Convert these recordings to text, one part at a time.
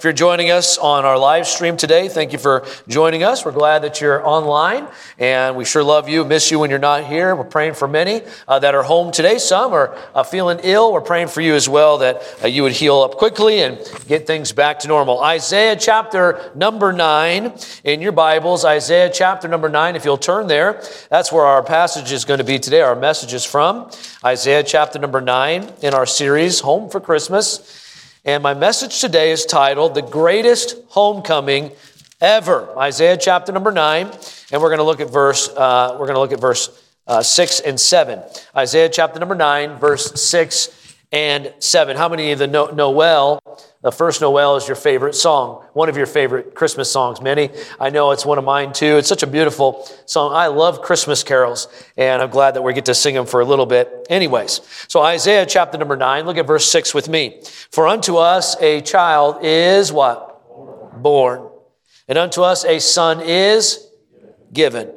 If you're joining us on our live stream today, thank you for joining us. We're glad that you're online, and we sure love you, miss you when you're not here. We're praying for many uh, that are home today. Some are uh, feeling ill. We're praying for you as well that uh, you would heal up quickly and get things back to normal. Isaiah chapter number nine in your Bibles, Isaiah chapter number nine. If you'll turn there, that's where our passage is going to be today. Our message is from Isaiah chapter number nine in our series, Home for Christmas. And my message today is titled The Greatest Homecoming Ever. Isaiah chapter number 9, and we're going to look at verse uh, we're going to look at verse uh, 6 and 7. Isaiah chapter number 9, verse 6 and 7. How many of the Noel, the first Noel is your favorite song, one of your favorite Christmas songs? Many. I know it's one of mine too. It's such a beautiful song. I love Christmas carols, and I'm glad that we get to sing them for a little bit. Anyways, so Isaiah chapter number 9, look at verse 6 with me. For unto us a child is what? Born. And unto us a son is given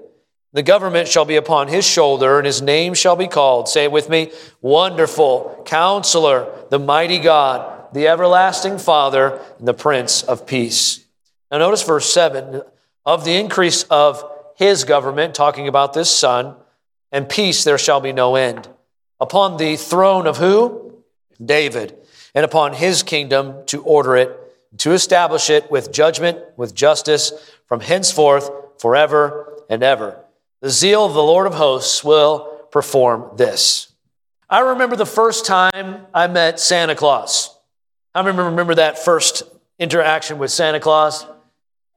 the government shall be upon his shoulder, and his name shall be called. Say it with me Wonderful, Counselor, the Mighty God, the Everlasting Father, and the Prince of Peace. Now, notice verse 7 of the increase of his government, talking about this son, and peace there shall be no end. Upon the throne of who? David. And upon his kingdom to order it, to establish it with judgment, with justice, from henceforth, forever and ever. The zeal of the Lord of hosts will perform this. I remember the first time I met Santa Claus. I remember, remember that first interaction with Santa Claus.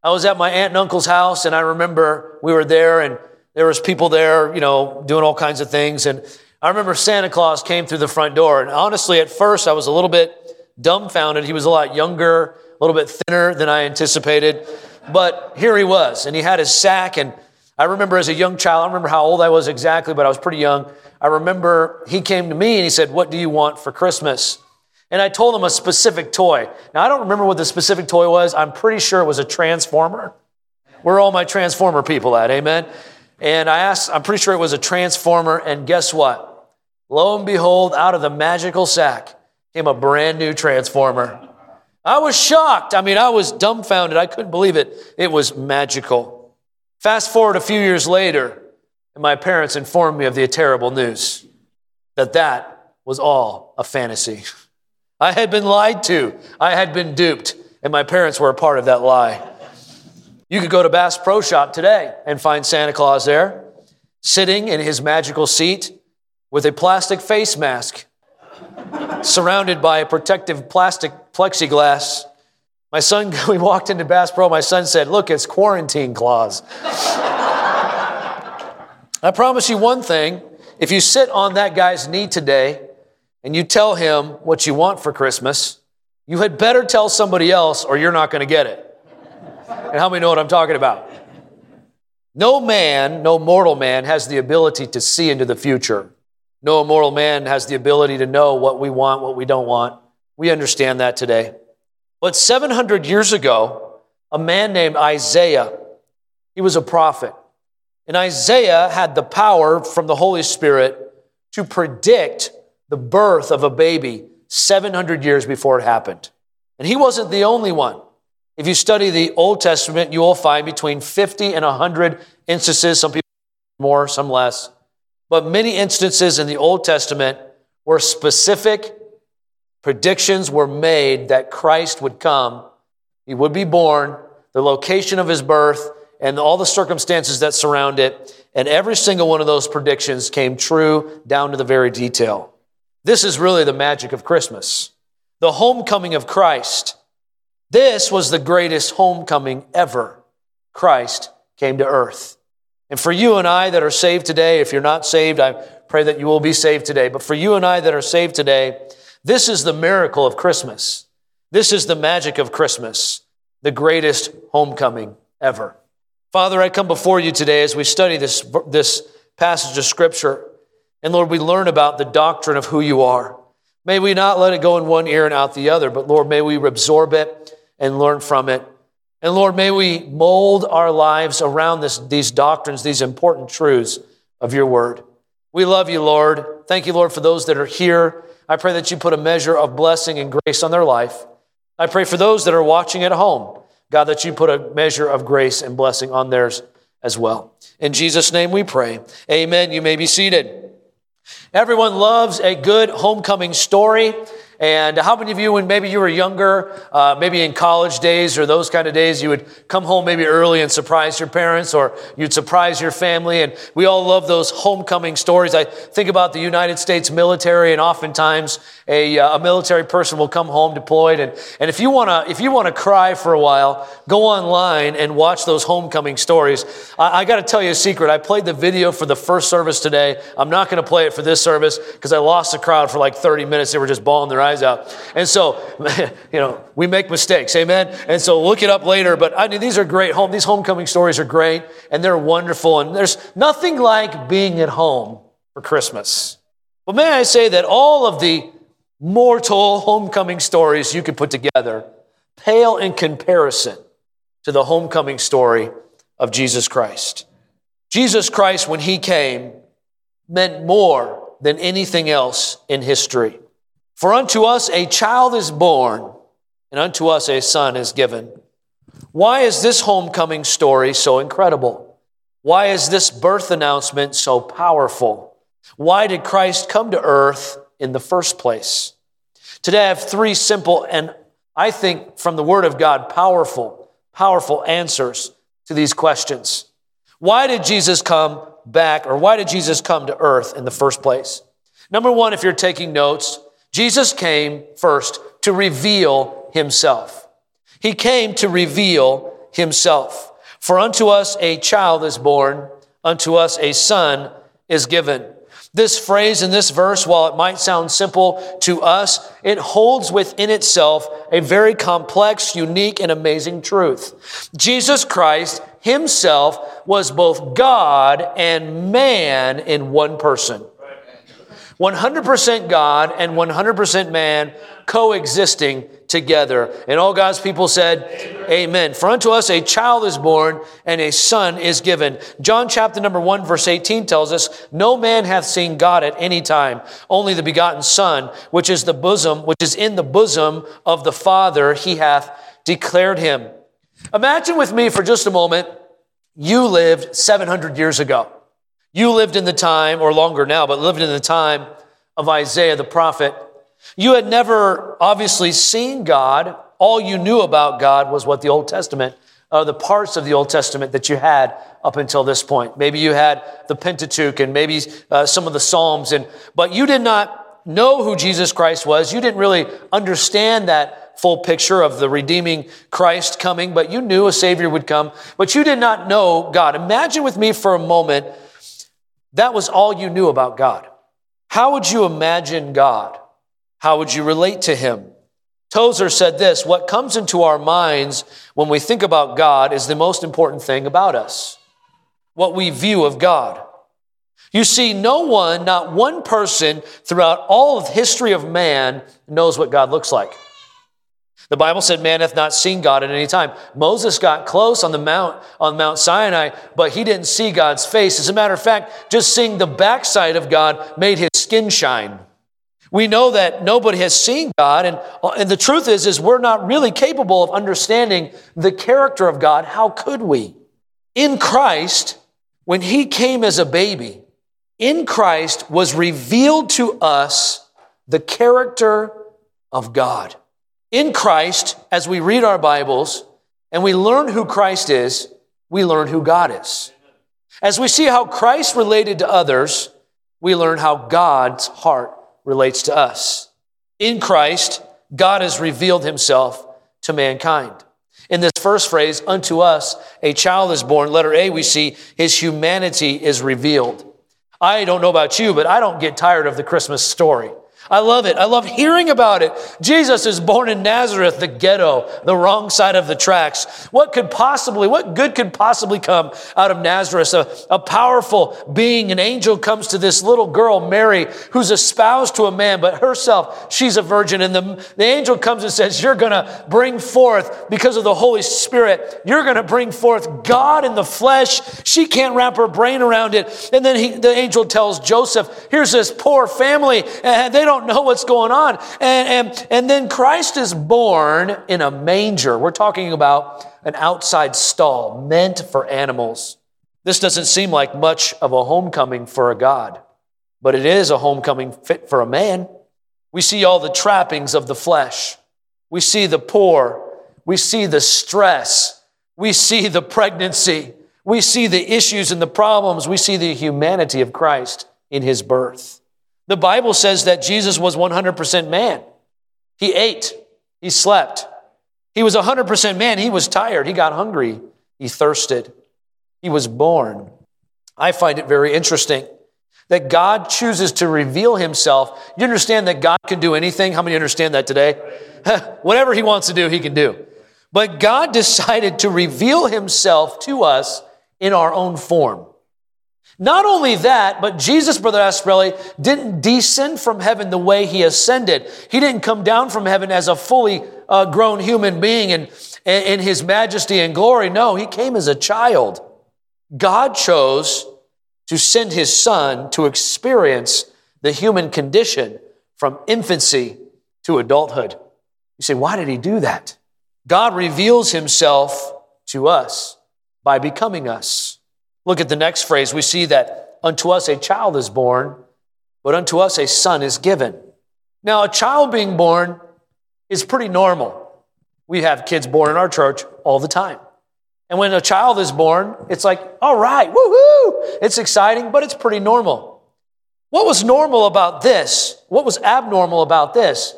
I was at my aunt and uncle's house, and I remember we were there, and there was people there, you know, doing all kinds of things. And I remember Santa Claus came through the front door, and honestly, at first, I was a little bit dumbfounded. He was a lot younger, a little bit thinner than I anticipated, but here he was, and he had his sack, and I remember as a young child, I don't remember how old I was exactly, but I was pretty young. I remember he came to me and he said, What do you want for Christmas? And I told him a specific toy. Now, I don't remember what the specific toy was. I'm pretty sure it was a transformer. Where are all my transformer people at? Amen. And I asked, I'm pretty sure it was a transformer. And guess what? Lo and behold, out of the magical sack came a brand new transformer. I was shocked. I mean, I was dumbfounded. I couldn't believe it. It was magical. Fast forward a few years later, and my parents informed me of the terrible news that that was all a fantasy. I had been lied to, I had been duped, and my parents were a part of that lie. You could go to Bass Pro Shop today and find Santa Claus there, sitting in his magical seat with a plastic face mask, surrounded by a protective plastic plexiglass my son, we walked into Bass Pro, my son said, Look, it's quarantine Claus. I promise you one thing if you sit on that guy's knee today and you tell him what you want for Christmas, you had better tell somebody else or you're not going to get it. And how many know what I'm talking about? No man, no mortal man has the ability to see into the future. No mortal man has the ability to know what we want, what we don't want. We understand that today. But 700 years ago, a man named Isaiah, he was a prophet. And Isaiah had the power from the Holy Spirit to predict the birth of a baby 700 years before it happened. And he wasn't the only one. If you study the Old Testament, you will find between 50 and 100 instances, some people more, some less, but many instances in the Old Testament where specific predictions were made that Christ would come, he would be born, the location of his birth, and all the circumstances that surround it. And every single one of those predictions came true down to the very detail. This is really the magic of Christmas the homecoming of Christ. This was the greatest homecoming ever. Christ came to earth. And for you and I that are saved today, if you're not saved, I pray that you will be saved today. But for you and I that are saved today, this is the miracle of Christmas. This is the magic of Christmas, the greatest homecoming ever. Father, I come before you today as we study this, this passage of Scripture. And Lord, we learn about the doctrine of who you are. May we not let it go in one ear and out the other, but Lord, may we absorb it and learn from it. And Lord, may we mold our lives around this, these doctrines, these important truths of your word. We love you, Lord. Thank you, Lord, for those that are here I pray that you put a measure of blessing and grace on their life. I pray for those that are watching at home, God, that you put a measure of grace and blessing on theirs as well. In Jesus' name we pray. Amen. You may be seated. Everyone loves a good homecoming story. And how many of you, when maybe you were younger, uh, maybe in college days or those kind of days, you would come home maybe early and surprise your parents or you'd surprise your family? And we all love those homecoming stories. I think about the United States military, and oftentimes a, uh, a military person will come home deployed. And, and if you want to if you want to cry for a while, go online and watch those homecoming stories. I, I got to tell you a secret. I played the video for the first service today. I'm not going to play it for this service because I lost the crowd for like 30 minutes. They were just bawling their eyes out. And so, you know, we make mistakes, amen? And so look it up later. But I mean, these are great home, these homecoming stories are great and they're wonderful. And there's nothing like being at home for Christmas. But may I say that all of the mortal homecoming stories you could put together pale in comparison to the homecoming story of Jesus Christ. Jesus Christ, when he came, meant more than anything else in history. For unto us a child is born, and unto us a son is given. Why is this homecoming story so incredible? Why is this birth announcement so powerful? Why did Christ come to earth in the first place? Today I have three simple and I think from the Word of God, powerful, powerful answers to these questions. Why did Jesus come back, or why did Jesus come to earth in the first place? Number one, if you're taking notes, Jesus came first to reveal himself. He came to reveal himself. For unto us a child is born, unto us a son is given. This phrase in this verse, while it might sound simple to us, it holds within itself a very complex, unique, and amazing truth. Jesus Christ himself was both God and man in one person. 100% God and 100% man coexisting together. And all God's people said, Amen. Amen. For unto us a child is born and a son is given. John chapter number 1 verse 18 tells us, no man hath seen God at any time, only the begotten son, which is the bosom, which is in the bosom of the Father, he hath declared him. Imagine with me for just a moment, you lived 700 years ago. You lived in the time, or longer now, but lived in the time of Isaiah the prophet. You had never obviously seen God. All you knew about God was what the Old Testament, uh, the parts of the Old Testament that you had up until this point. Maybe you had the Pentateuch and maybe uh, some of the Psalms, and but you did not know who Jesus Christ was. You didn't really understand that full picture of the redeeming Christ coming, but you knew a Savior would come, but you did not know God. Imagine with me for a moment that was all you knew about God. How would you imagine God? How would you relate to Him? Tozer said this What comes into our minds when we think about God is the most important thing about us. What we view of God. You see, no one, not one person throughout all of history of man knows what God looks like. The Bible said, Man hath not seen God at any time. Moses got close on the mount, on Mount Sinai, but he didn't see God's face. As a matter of fact, just seeing the backside of God made his skin shine. We know that nobody has seen God, and, uh, and the truth is, is we're not really capable of understanding the character of God. How could we? In Christ, when he came as a baby, in Christ was revealed to us the character of God. In Christ, as we read our Bibles and we learn who Christ is, we learn who God is. As we see how Christ related to others, we learn how God's heart relates to us. In Christ, God has revealed himself to mankind. In this first phrase, unto us a child is born, letter A, we see his humanity is revealed. I don't know about you, but I don't get tired of the Christmas story. I love it. I love hearing about it. Jesus is born in Nazareth, the ghetto, the wrong side of the tracks. What could possibly, what good could possibly come out of Nazareth? A, a powerful being, an angel comes to this little girl, Mary, who's espoused to a man, but herself, she's a virgin. And the, the angel comes and says, You're going to bring forth, because of the Holy Spirit, you're going to bring forth God in the flesh. She can't wrap her brain around it. And then he, the angel tells Joseph, Here's this poor family, and they don't don't know what's going on. And, and, and then Christ is born in a manger. We're talking about an outside stall meant for animals. This doesn't seem like much of a homecoming for a God, but it is a homecoming fit for a man. We see all the trappings of the flesh. We see the poor. We see the stress. We see the pregnancy. We see the issues and the problems. We see the humanity of Christ in his birth. The Bible says that Jesus was 100% man. He ate, he slept. He was 100% man. He was tired, he got hungry, he thirsted. He was born. I find it very interesting that God chooses to reveal himself. You understand that God can do anything? How many understand that today? Whatever he wants to do, he can do. But God decided to reveal himself to us in our own form. Not only that, but Jesus, Brother Asprelli, didn't descend from heaven the way he ascended. He didn't come down from heaven as a fully uh, grown human being in, in his majesty and glory. No, he came as a child. God chose to send his son to experience the human condition from infancy to adulthood. You say, why did he do that? God reveals himself to us by becoming us. Look at the next phrase. We see that unto us a child is born, but unto us a son is given. Now, a child being born is pretty normal. We have kids born in our church all the time. And when a child is born, it's like, all right, woohoo! It's exciting, but it's pretty normal. What was normal about this? What was abnormal about this?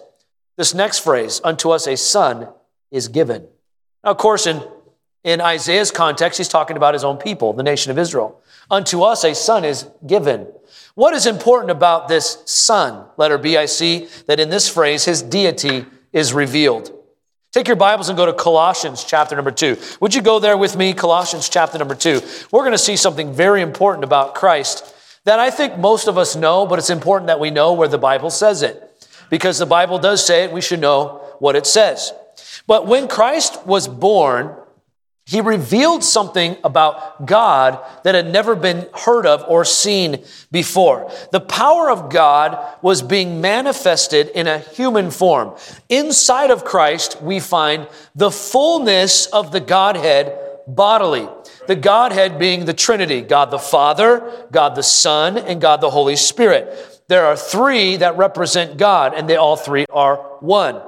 This next phrase, unto us a son is given. Now, of course, in in Isaiah's context, he's talking about his own people, the nation of Israel. Unto us a son is given. What is important about this son, letter B, I see that in this phrase, his deity is revealed. Take your Bibles and go to Colossians chapter number two. Would you go there with me? Colossians chapter number two. We're going to see something very important about Christ that I think most of us know, but it's important that we know where the Bible says it. Because the Bible does say it, we should know what it says. But when Christ was born, he revealed something about God that had never been heard of or seen before. The power of God was being manifested in a human form. Inside of Christ, we find the fullness of the Godhead bodily. The Godhead being the Trinity God the Father, God the Son, and God the Holy Spirit. There are three that represent God, and they all three are one.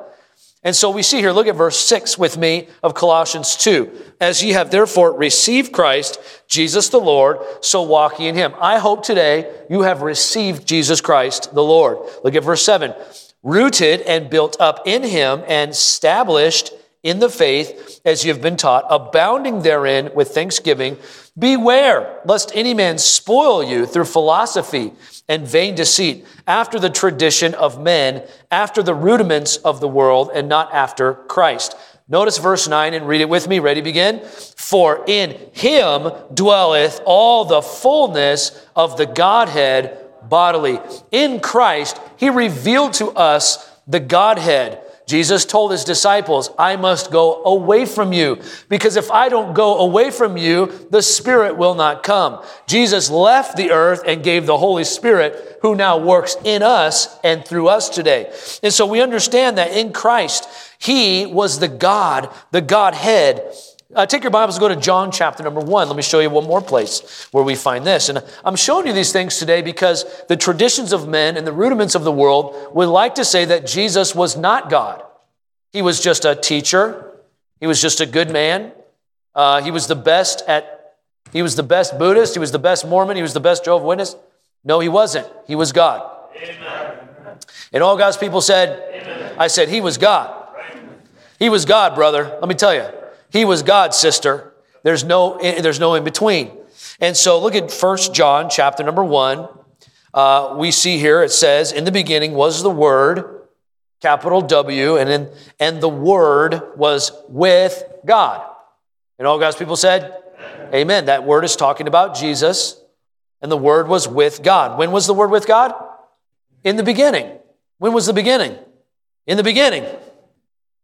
And so we see here, look at verse 6 with me of Colossians 2. As ye have therefore received Christ, Jesus the Lord, so walk ye in him. I hope today you have received Jesus Christ the Lord. Look at verse 7. Rooted and built up in him and established in the faith as you have been taught, abounding therein with thanksgiving. Beware lest any man spoil you through philosophy and vain deceit, after the tradition of men, after the rudiments of the world, and not after Christ. Notice verse 9 and read it with me. Ready, begin? For in him dwelleth all the fullness of the Godhead bodily. In Christ, he revealed to us the Godhead Jesus told his disciples, I must go away from you because if I don't go away from you, the Spirit will not come. Jesus left the earth and gave the Holy Spirit who now works in us and through us today. And so we understand that in Christ, he was the God, the Godhead uh, take your Bibles, and go to John chapter number one. Let me show you one more place where we find this. And I'm showing you these things today because the traditions of men and the rudiments of the world would like to say that Jesus was not God. He was just a teacher. He was just a good man. Uh, he was the best at, he was the best Buddhist. He was the best Mormon. He was the best Jehovah Witness. No, he wasn't. He was God. Amen. And all God's people said, Amen. I said, he was God. He was God, brother. Let me tell you. He was God's sister. There's no, there's no in between. And so look at First John chapter number 1. Uh, we see here it says, In the beginning was the Word, capital W, and, in, and the Word was with God. And all God's people said, Amen. Amen. That word is talking about Jesus, and the Word was with God. When was the Word with God? In the beginning. When was the beginning? In the beginning.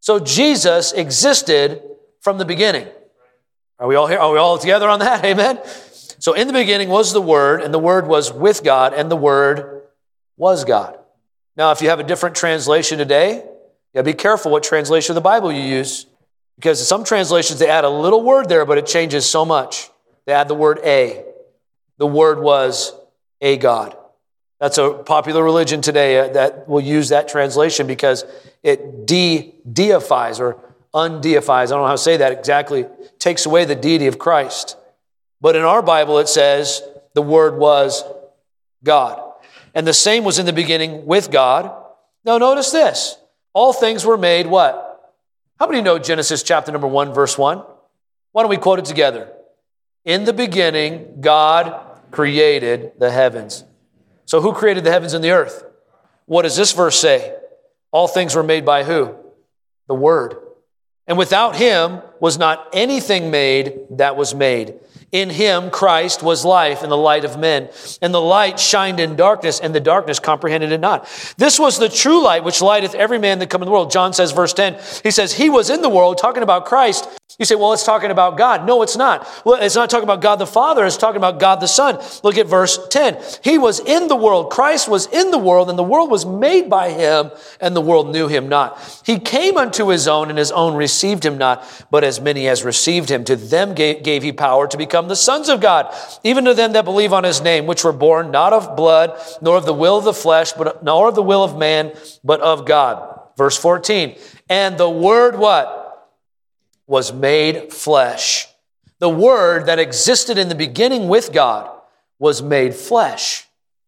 So Jesus existed from the beginning. Are we all here? Are we all together on that? Amen. So in the beginning was the Word, and the Word was with God, and the Word was God. Now, if you have a different translation today, yeah, be careful what translation of the Bible you use. Because some translations, they add a little word there, but it changes so much. They add the word a. The word was a God. That's a popular religion today uh, that will use that translation because it de deifies or undeifies. I don't know how to say that exactly. Takes away the deity of Christ. But in our Bible, it says the word was God. And the same was in the beginning with God. Now, notice this all things were made what? How many know Genesis chapter number one, verse one? Why don't we quote it together? In the beginning, God created the heavens. So, who created the heavens and the earth? What does this verse say? All things were made by who? The Word. And without him was not anything made that was made. In him, Christ was life and the light of men. And the light shined in darkness, and the darkness comprehended it not. This was the true light which lighteth every man that come in the world. John says, verse 10, he says, He was in the world, talking about Christ. You say, well, it's talking about God. No, it's not. Well, it's not talking about God the Father, it's talking about God the Son. Look at verse 10. He was in the world, Christ was in the world, and the world was made by him, and the world knew him not. He came unto his own, and his own received him not. But as many as received him, to them gave, gave he power to become the sons of God, even to them that believe on his name, which were born not of blood, nor of the will of the flesh, but nor of the will of man, but of God. Verse 14. And the word what? Was made flesh. The word that existed in the beginning with God was made flesh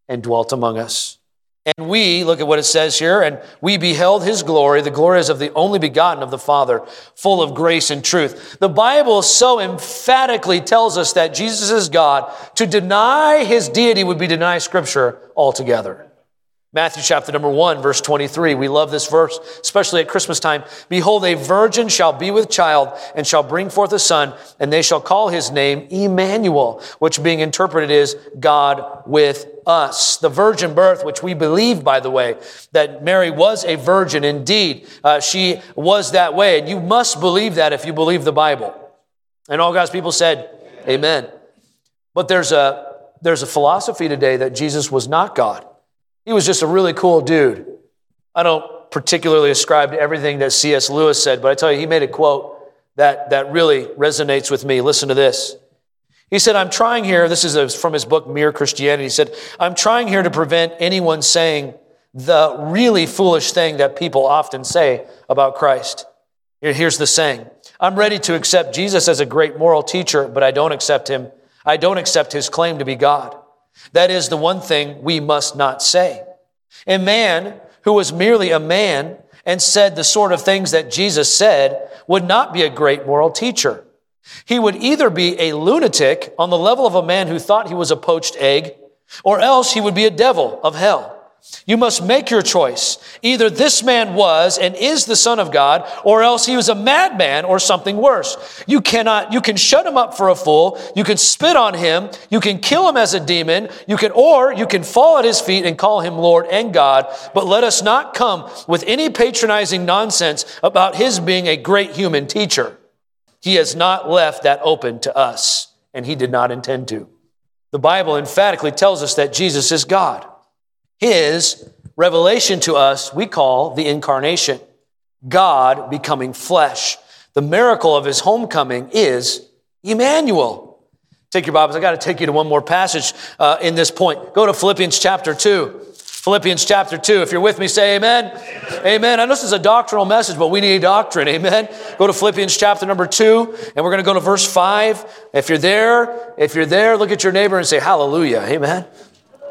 and dwelt among us. And we, look at what it says here, and we beheld his glory. The glory is of the only begotten of the Father, full of grace and truth. The Bible so emphatically tells us that Jesus is God. To deny his deity would be deny scripture altogether. Matthew chapter number 1, verse 23. We love this verse, especially at Christmas time. Behold, a virgin shall be with child and shall bring forth a son, and they shall call his name Emmanuel, which being interpreted is God with us. The virgin birth, which we believe, by the way, that Mary was a virgin indeed. Uh, she was that way. And you must believe that if you believe the Bible. And all God's people said, Amen. Amen. But there's a, there's a philosophy today that Jesus was not God. He was just a really cool dude. I don't particularly ascribe to everything that C.S. Lewis said, but I tell you, he made a quote that, that really resonates with me. Listen to this. He said, I'm trying here, this is from his book, Mere Christianity. He said, I'm trying here to prevent anyone saying the really foolish thing that people often say about Christ. Here's the saying I'm ready to accept Jesus as a great moral teacher, but I don't accept him. I don't accept his claim to be God. That is the one thing we must not say. A man who was merely a man and said the sort of things that Jesus said would not be a great moral teacher. He would either be a lunatic on the level of a man who thought he was a poached egg, or else he would be a devil of hell. You must make your choice. Either this man was and is the son of God, or else he was a madman or something worse. You cannot, you can shut him up for a fool. You can spit on him. You can kill him as a demon. You can, or you can fall at his feet and call him Lord and God. But let us not come with any patronizing nonsense about his being a great human teacher. He has not left that open to us, and he did not intend to. The Bible emphatically tells us that Jesus is God. His revelation to us we call the incarnation, God becoming flesh. The miracle of his homecoming is Emmanuel. Take your Bibles. I got to take you to one more passage uh, in this point. Go to Philippians chapter 2. Philippians chapter 2. If you're with me, say amen. amen. Amen. I know this is a doctrinal message, but we need doctrine. Amen. Go to Philippians chapter number 2, and we're going to go to verse 5. If you're there, if you're there, look at your neighbor and say hallelujah. Amen.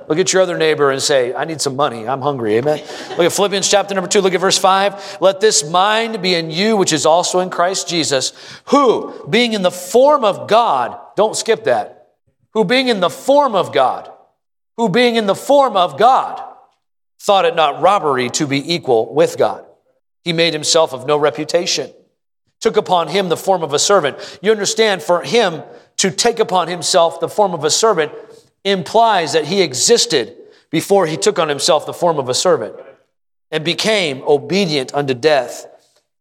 Look at your other neighbor and say, I need some money. I'm hungry. Amen. Look at Philippians chapter number two. Look at verse five. Let this mind be in you, which is also in Christ Jesus, who, being in the form of God, don't skip that, who being in the form of God, who being in the form of God, thought it not robbery to be equal with God. He made himself of no reputation, took upon him the form of a servant. You understand, for him to take upon himself the form of a servant implies that he existed before he took on himself the form of a servant and became obedient unto death,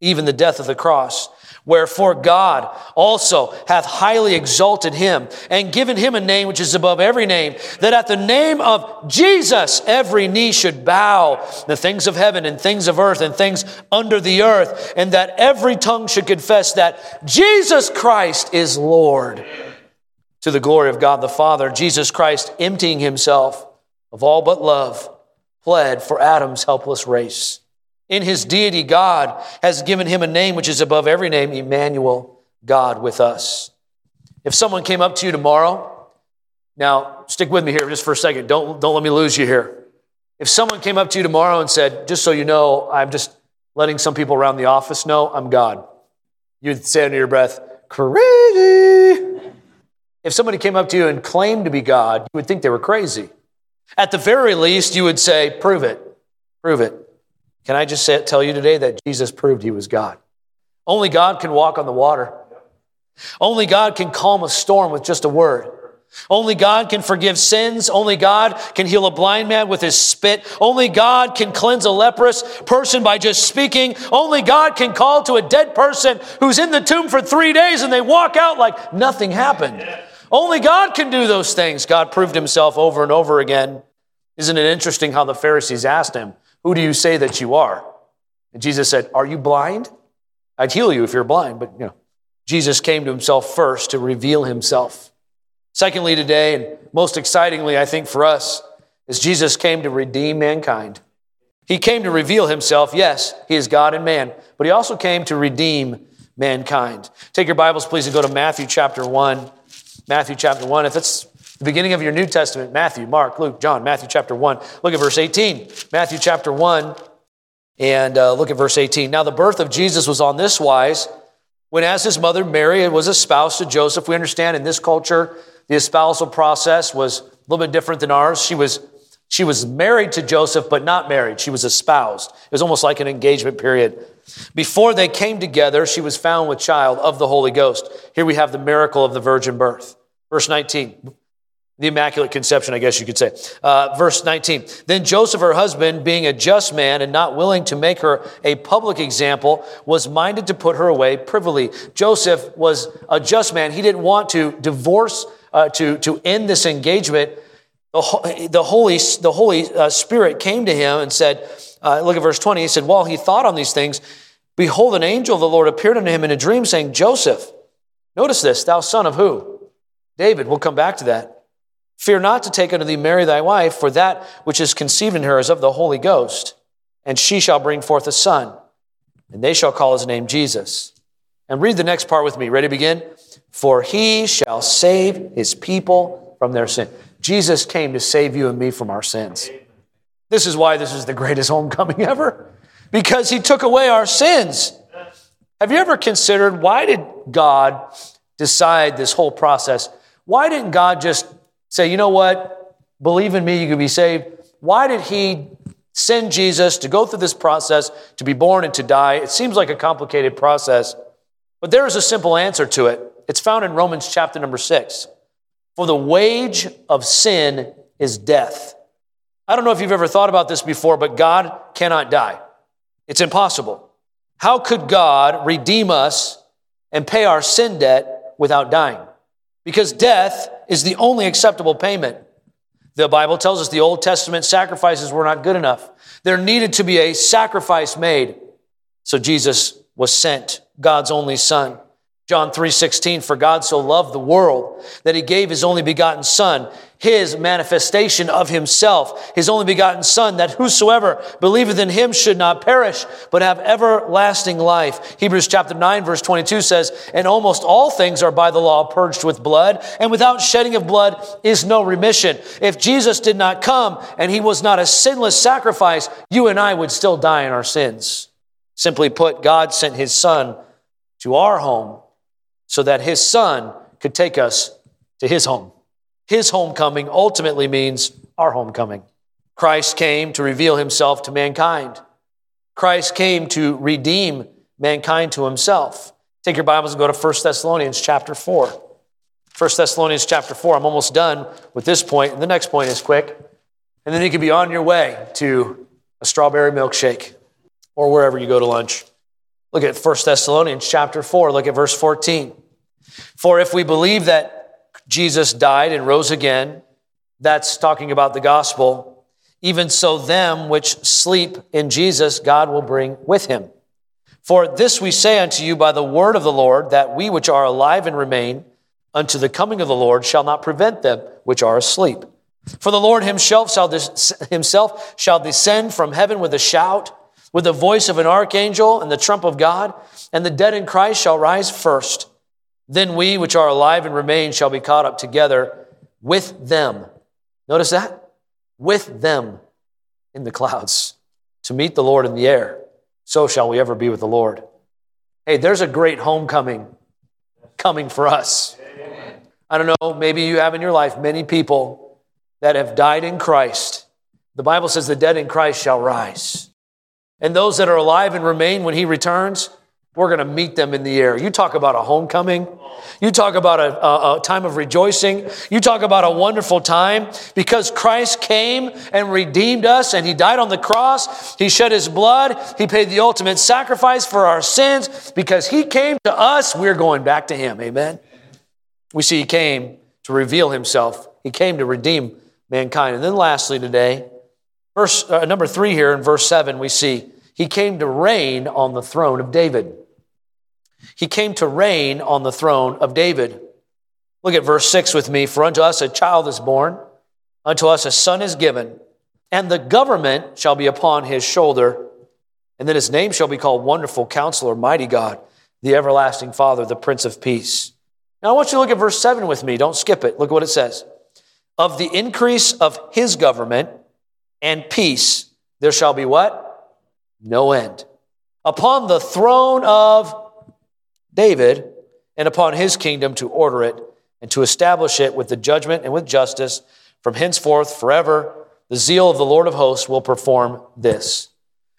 even the death of the cross. Wherefore God also hath highly exalted him and given him a name which is above every name, that at the name of Jesus every knee should bow, the things of heaven and things of earth and things under the earth, and that every tongue should confess that Jesus Christ is Lord. To the glory of God the Father, Jesus Christ emptying himself of all but love, pled for Adam's helpless race in his deity, God has given him a name which is above every name, Emmanuel, God with us. If someone came up to you tomorrow, now stick with me here just for a second. Don't, don't let me lose you here. If someone came up to you tomorrow and said, just so you know, I'm just letting some people around the office know I'm God, you'd say under your breath, crazy. If somebody came up to you and claimed to be God, you would think they were crazy. At the very least, you would say, prove it, prove it. Can I just say, tell you today that Jesus proved he was God? Only God can walk on the water. Only God can calm a storm with just a word. Only God can forgive sins. Only God can heal a blind man with his spit. Only God can cleanse a leprous person by just speaking. Only God can call to a dead person who's in the tomb for three days and they walk out like nothing happened. Only God can do those things. God proved himself over and over again. Isn't it interesting how the Pharisees asked him, who do you say that you are? And Jesus said, Are you blind? I'd heal you if you're blind, but you know, Jesus came to himself first to reveal himself. Secondly, today, and most excitingly, I think for us, is Jesus came to redeem mankind. He came to reveal himself. Yes, he is God and man, but he also came to redeem mankind. Take your Bibles, please, and go to Matthew chapter 1. Matthew chapter 1. If it's the beginning of your New Testament, Matthew, Mark, Luke, John, Matthew chapter 1. Look at verse 18. Matthew chapter 1, and uh, look at verse 18. Now, the birth of Jesus was on this wise when, as his mother Mary was espoused to Joseph, we understand in this culture, the espousal process was a little bit different than ours. She was, she was married to Joseph, but not married. She was espoused. It was almost like an engagement period. Before they came together, she was found with child of the Holy Ghost. Here we have the miracle of the virgin birth. Verse 19. The Immaculate Conception, I guess you could say. Uh, verse 19. Then Joseph, her husband, being a just man and not willing to make her a public example, was minded to put her away privily. Joseph was a just man. He didn't want to divorce, uh, to, to end this engagement. The, the Holy, the Holy uh, Spirit came to him and said, uh, look at verse 20. He said, While he thought on these things, behold, an angel of the Lord appeared unto him in a dream, saying, Joseph, notice this, thou son of who? David. We'll come back to that. Fear not to take unto thee Mary thy wife, for that which is conceived in her is of the Holy Ghost, and she shall bring forth a son, and they shall call his name Jesus. And read the next part with me. Ready to begin? For he shall save his people from their sin. Jesus came to save you and me from our sins. This is why this is the greatest homecoming ever, because he took away our sins. Have you ever considered why did God decide this whole process? Why didn't God just say, you know what? Believe in me, you can be saved. Why did he send Jesus to go through this process, to be born and to die? It seems like a complicated process, but there is a simple answer to it. It's found in Romans chapter number six. For the wage of sin is death. I don't know if you've ever thought about this before, but God cannot die. It's impossible. How could God redeem us and pay our sin debt without dying? Because death is the only acceptable payment. The Bible tells us the Old Testament sacrifices were not good enough. There needed to be a sacrifice made. So Jesus was sent, God's only son. John 3:16 for God so loved the world that he gave his only begotten son his manifestation of himself his only begotten son that whosoever believeth in him should not perish but have everlasting life. Hebrews chapter 9 verse 22 says and almost all things are by the law purged with blood and without shedding of blood is no remission. If Jesus did not come and he was not a sinless sacrifice you and I would still die in our sins. Simply put God sent his son to our home so that his son could take us to his home. His homecoming ultimately means our homecoming. Christ came to reveal himself to mankind. Christ came to redeem mankind to himself. Take your Bibles and go to 1 Thessalonians chapter 4. 1 Thessalonians chapter 4. I'm almost done with this point, and the next point is quick. And then you can be on your way to a strawberry milkshake or wherever you go to lunch. Look at 1 Thessalonians chapter 4, look at verse 14. For if we believe that Jesus died and rose again, that's talking about the gospel, even so them which sleep in Jesus, God will bring with him. For this we say unto you by the word of the Lord, that we which are alive and remain unto the coming of the Lord shall not prevent them which are asleep. For the Lord himself shall, himself shall descend from heaven with a shout, with the voice of an archangel and the trump of God, and the dead in Christ shall rise first. Then we which are alive and remain shall be caught up together with them. Notice that? With them in the clouds to meet the Lord in the air. So shall we ever be with the Lord. Hey, there's a great homecoming coming for us. I don't know, maybe you have in your life many people that have died in Christ. The Bible says the dead in Christ shall rise. And those that are alive and remain when he returns, we're going to meet them in the air. You talk about a homecoming. You talk about a, a, a, time of rejoicing. You talk about a wonderful time because Christ came and redeemed us and He died on the cross. He shed His blood. He paid the ultimate sacrifice for our sins. Because He came to us, we're going back to Him. Amen. We see He came to reveal Himself, He came to redeem mankind. And then lastly, today, verse uh, number three here in verse seven, we see He came to reign on the throne of David. He came to reign on the throne of David. Look at verse 6 with me. For unto us a child is born, unto us a son is given, and the government shall be upon his shoulder. And then his name shall be called Wonderful Counselor, Mighty God, the Everlasting Father, the Prince of Peace. Now I want you to look at verse 7 with me. Don't skip it. Look what it says. Of the increase of his government and peace, there shall be what? No end. Upon the throne of David and upon his kingdom to order it and to establish it with the judgment and with justice from henceforth forever. The zeal of the Lord of hosts will perform this.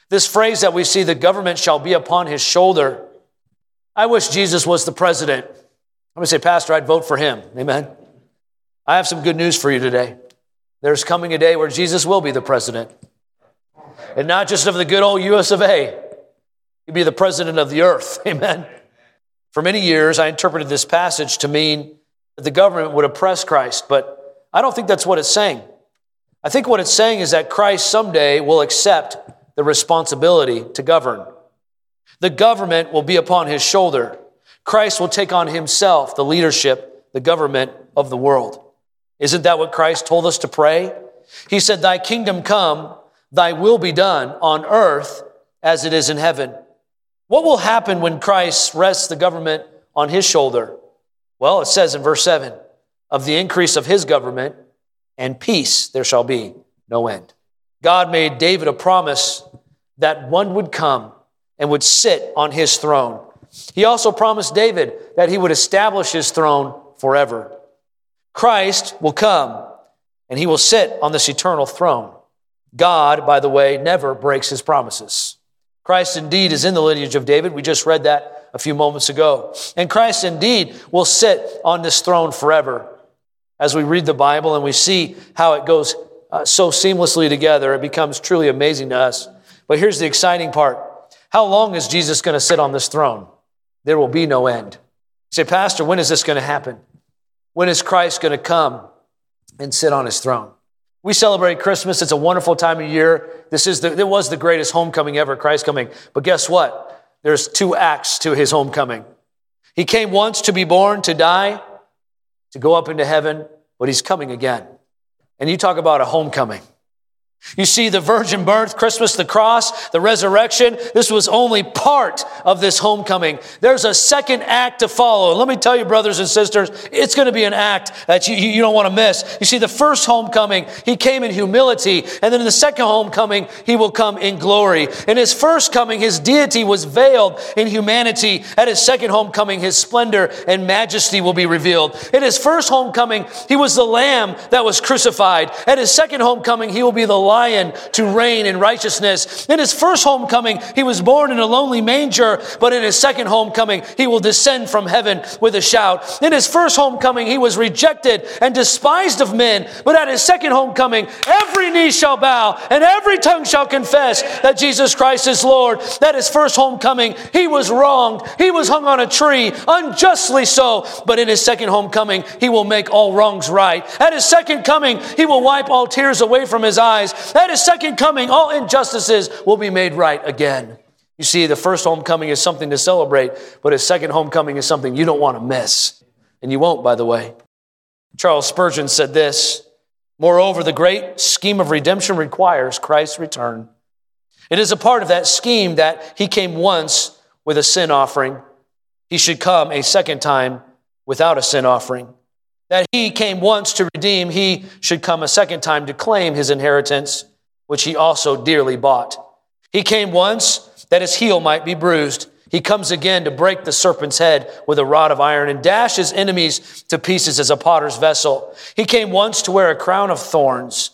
This phrase that we see, the government shall be upon his shoulder. I wish Jesus was the president. I'm going to say, Pastor, I'd vote for him. Amen. I have some good news for you today. There's coming a day where Jesus will be the president. And not just of the good old US of A, he'll be the president of the earth. Amen. For many years, I interpreted this passage to mean that the government would oppress Christ, but I don't think that's what it's saying. I think what it's saying is that Christ someday will accept the responsibility to govern. The government will be upon his shoulder. Christ will take on himself the leadership, the government of the world. Isn't that what Christ told us to pray? He said, Thy kingdom come, thy will be done on earth as it is in heaven. What will happen when Christ rests the government on his shoulder? Well, it says in verse 7 of the increase of his government and peace there shall be no end. God made David a promise that one would come and would sit on his throne. He also promised David that he would establish his throne forever. Christ will come and he will sit on this eternal throne. God, by the way, never breaks his promises. Christ indeed is in the lineage of David. We just read that a few moments ago. And Christ indeed will sit on this throne forever. As we read the Bible and we see how it goes uh, so seamlessly together, it becomes truly amazing to us. But here's the exciting part. How long is Jesus going to sit on this throne? There will be no end. You say, Pastor, when is this going to happen? When is Christ going to come and sit on his throne? We celebrate Christmas. It's a wonderful time of year. This is the, it was the greatest homecoming ever, Christ coming. But guess what? There's two acts to his homecoming. He came once to be born, to die, to go up into heaven, but he's coming again. And you talk about a homecoming. You see, the virgin birth, Christmas, the cross, the resurrection, this was only part of this homecoming. There's a second act to follow. And let me tell you, brothers and sisters, it's going to be an act that you, you don't want to miss. You see, the first homecoming, he came in humility. And then in the second homecoming, he will come in glory. In his first coming, his deity was veiled in humanity. At his second homecoming, his splendor and majesty will be revealed. In his first homecoming, he was the lamb that was crucified. At his second homecoming, he will be the lion to reign in righteousness. In his first homecoming, he was born in a lonely manger, but in his second homecoming, he will descend from heaven with a shout. In his first homecoming, he was rejected and despised of men, but at his second homecoming, every knee shall bow and every tongue shall confess that Jesus Christ is Lord. That his first homecoming, he was wronged. He was hung on a tree, unjustly so, but in his second homecoming, he will make all wrongs right. At his second coming, he will wipe all tears away from his eyes. At his second coming, all injustices will be made right again. You see, the first homecoming is something to celebrate, but his second homecoming is something you don't want to miss. And you won't, by the way. Charles Spurgeon said this Moreover, the great scheme of redemption requires Christ's return. It is a part of that scheme that he came once with a sin offering. He should come a second time without a sin offering. That he came once to redeem, he should come a second time to claim his inheritance, which he also dearly bought. He came once that his heel might be bruised. He comes again to break the serpent's head with a rod of iron and dash his enemies to pieces as a potter's vessel. He came once to wear a crown of thorns,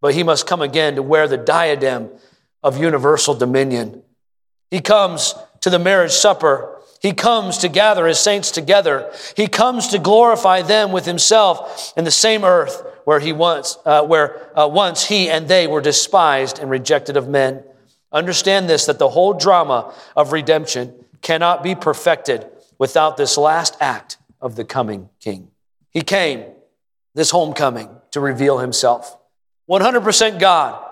but he must come again to wear the diadem of universal dominion. He comes to the marriage supper. He comes to gather his saints together. He comes to glorify them with himself in the same earth where he once, uh, where uh, once he and they were despised and rejected of men. Understand this that the whole drama of redemption cannot be perfected without this last act of the coming king. He came, this homecoming, to reveal himself. 100% God,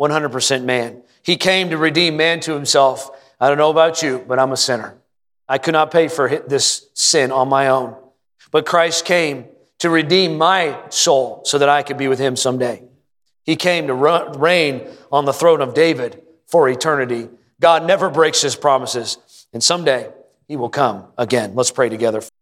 100% man. He came to redeem man to himself. I don't know about you, but I'm a sinner. I could not pay for this sin on my own. But Christ came to redeem my soul so that I could be with him someday. He came to reign on the throne of David for eternity. God never breaks his promises, and someday he will come again. Let's pray together.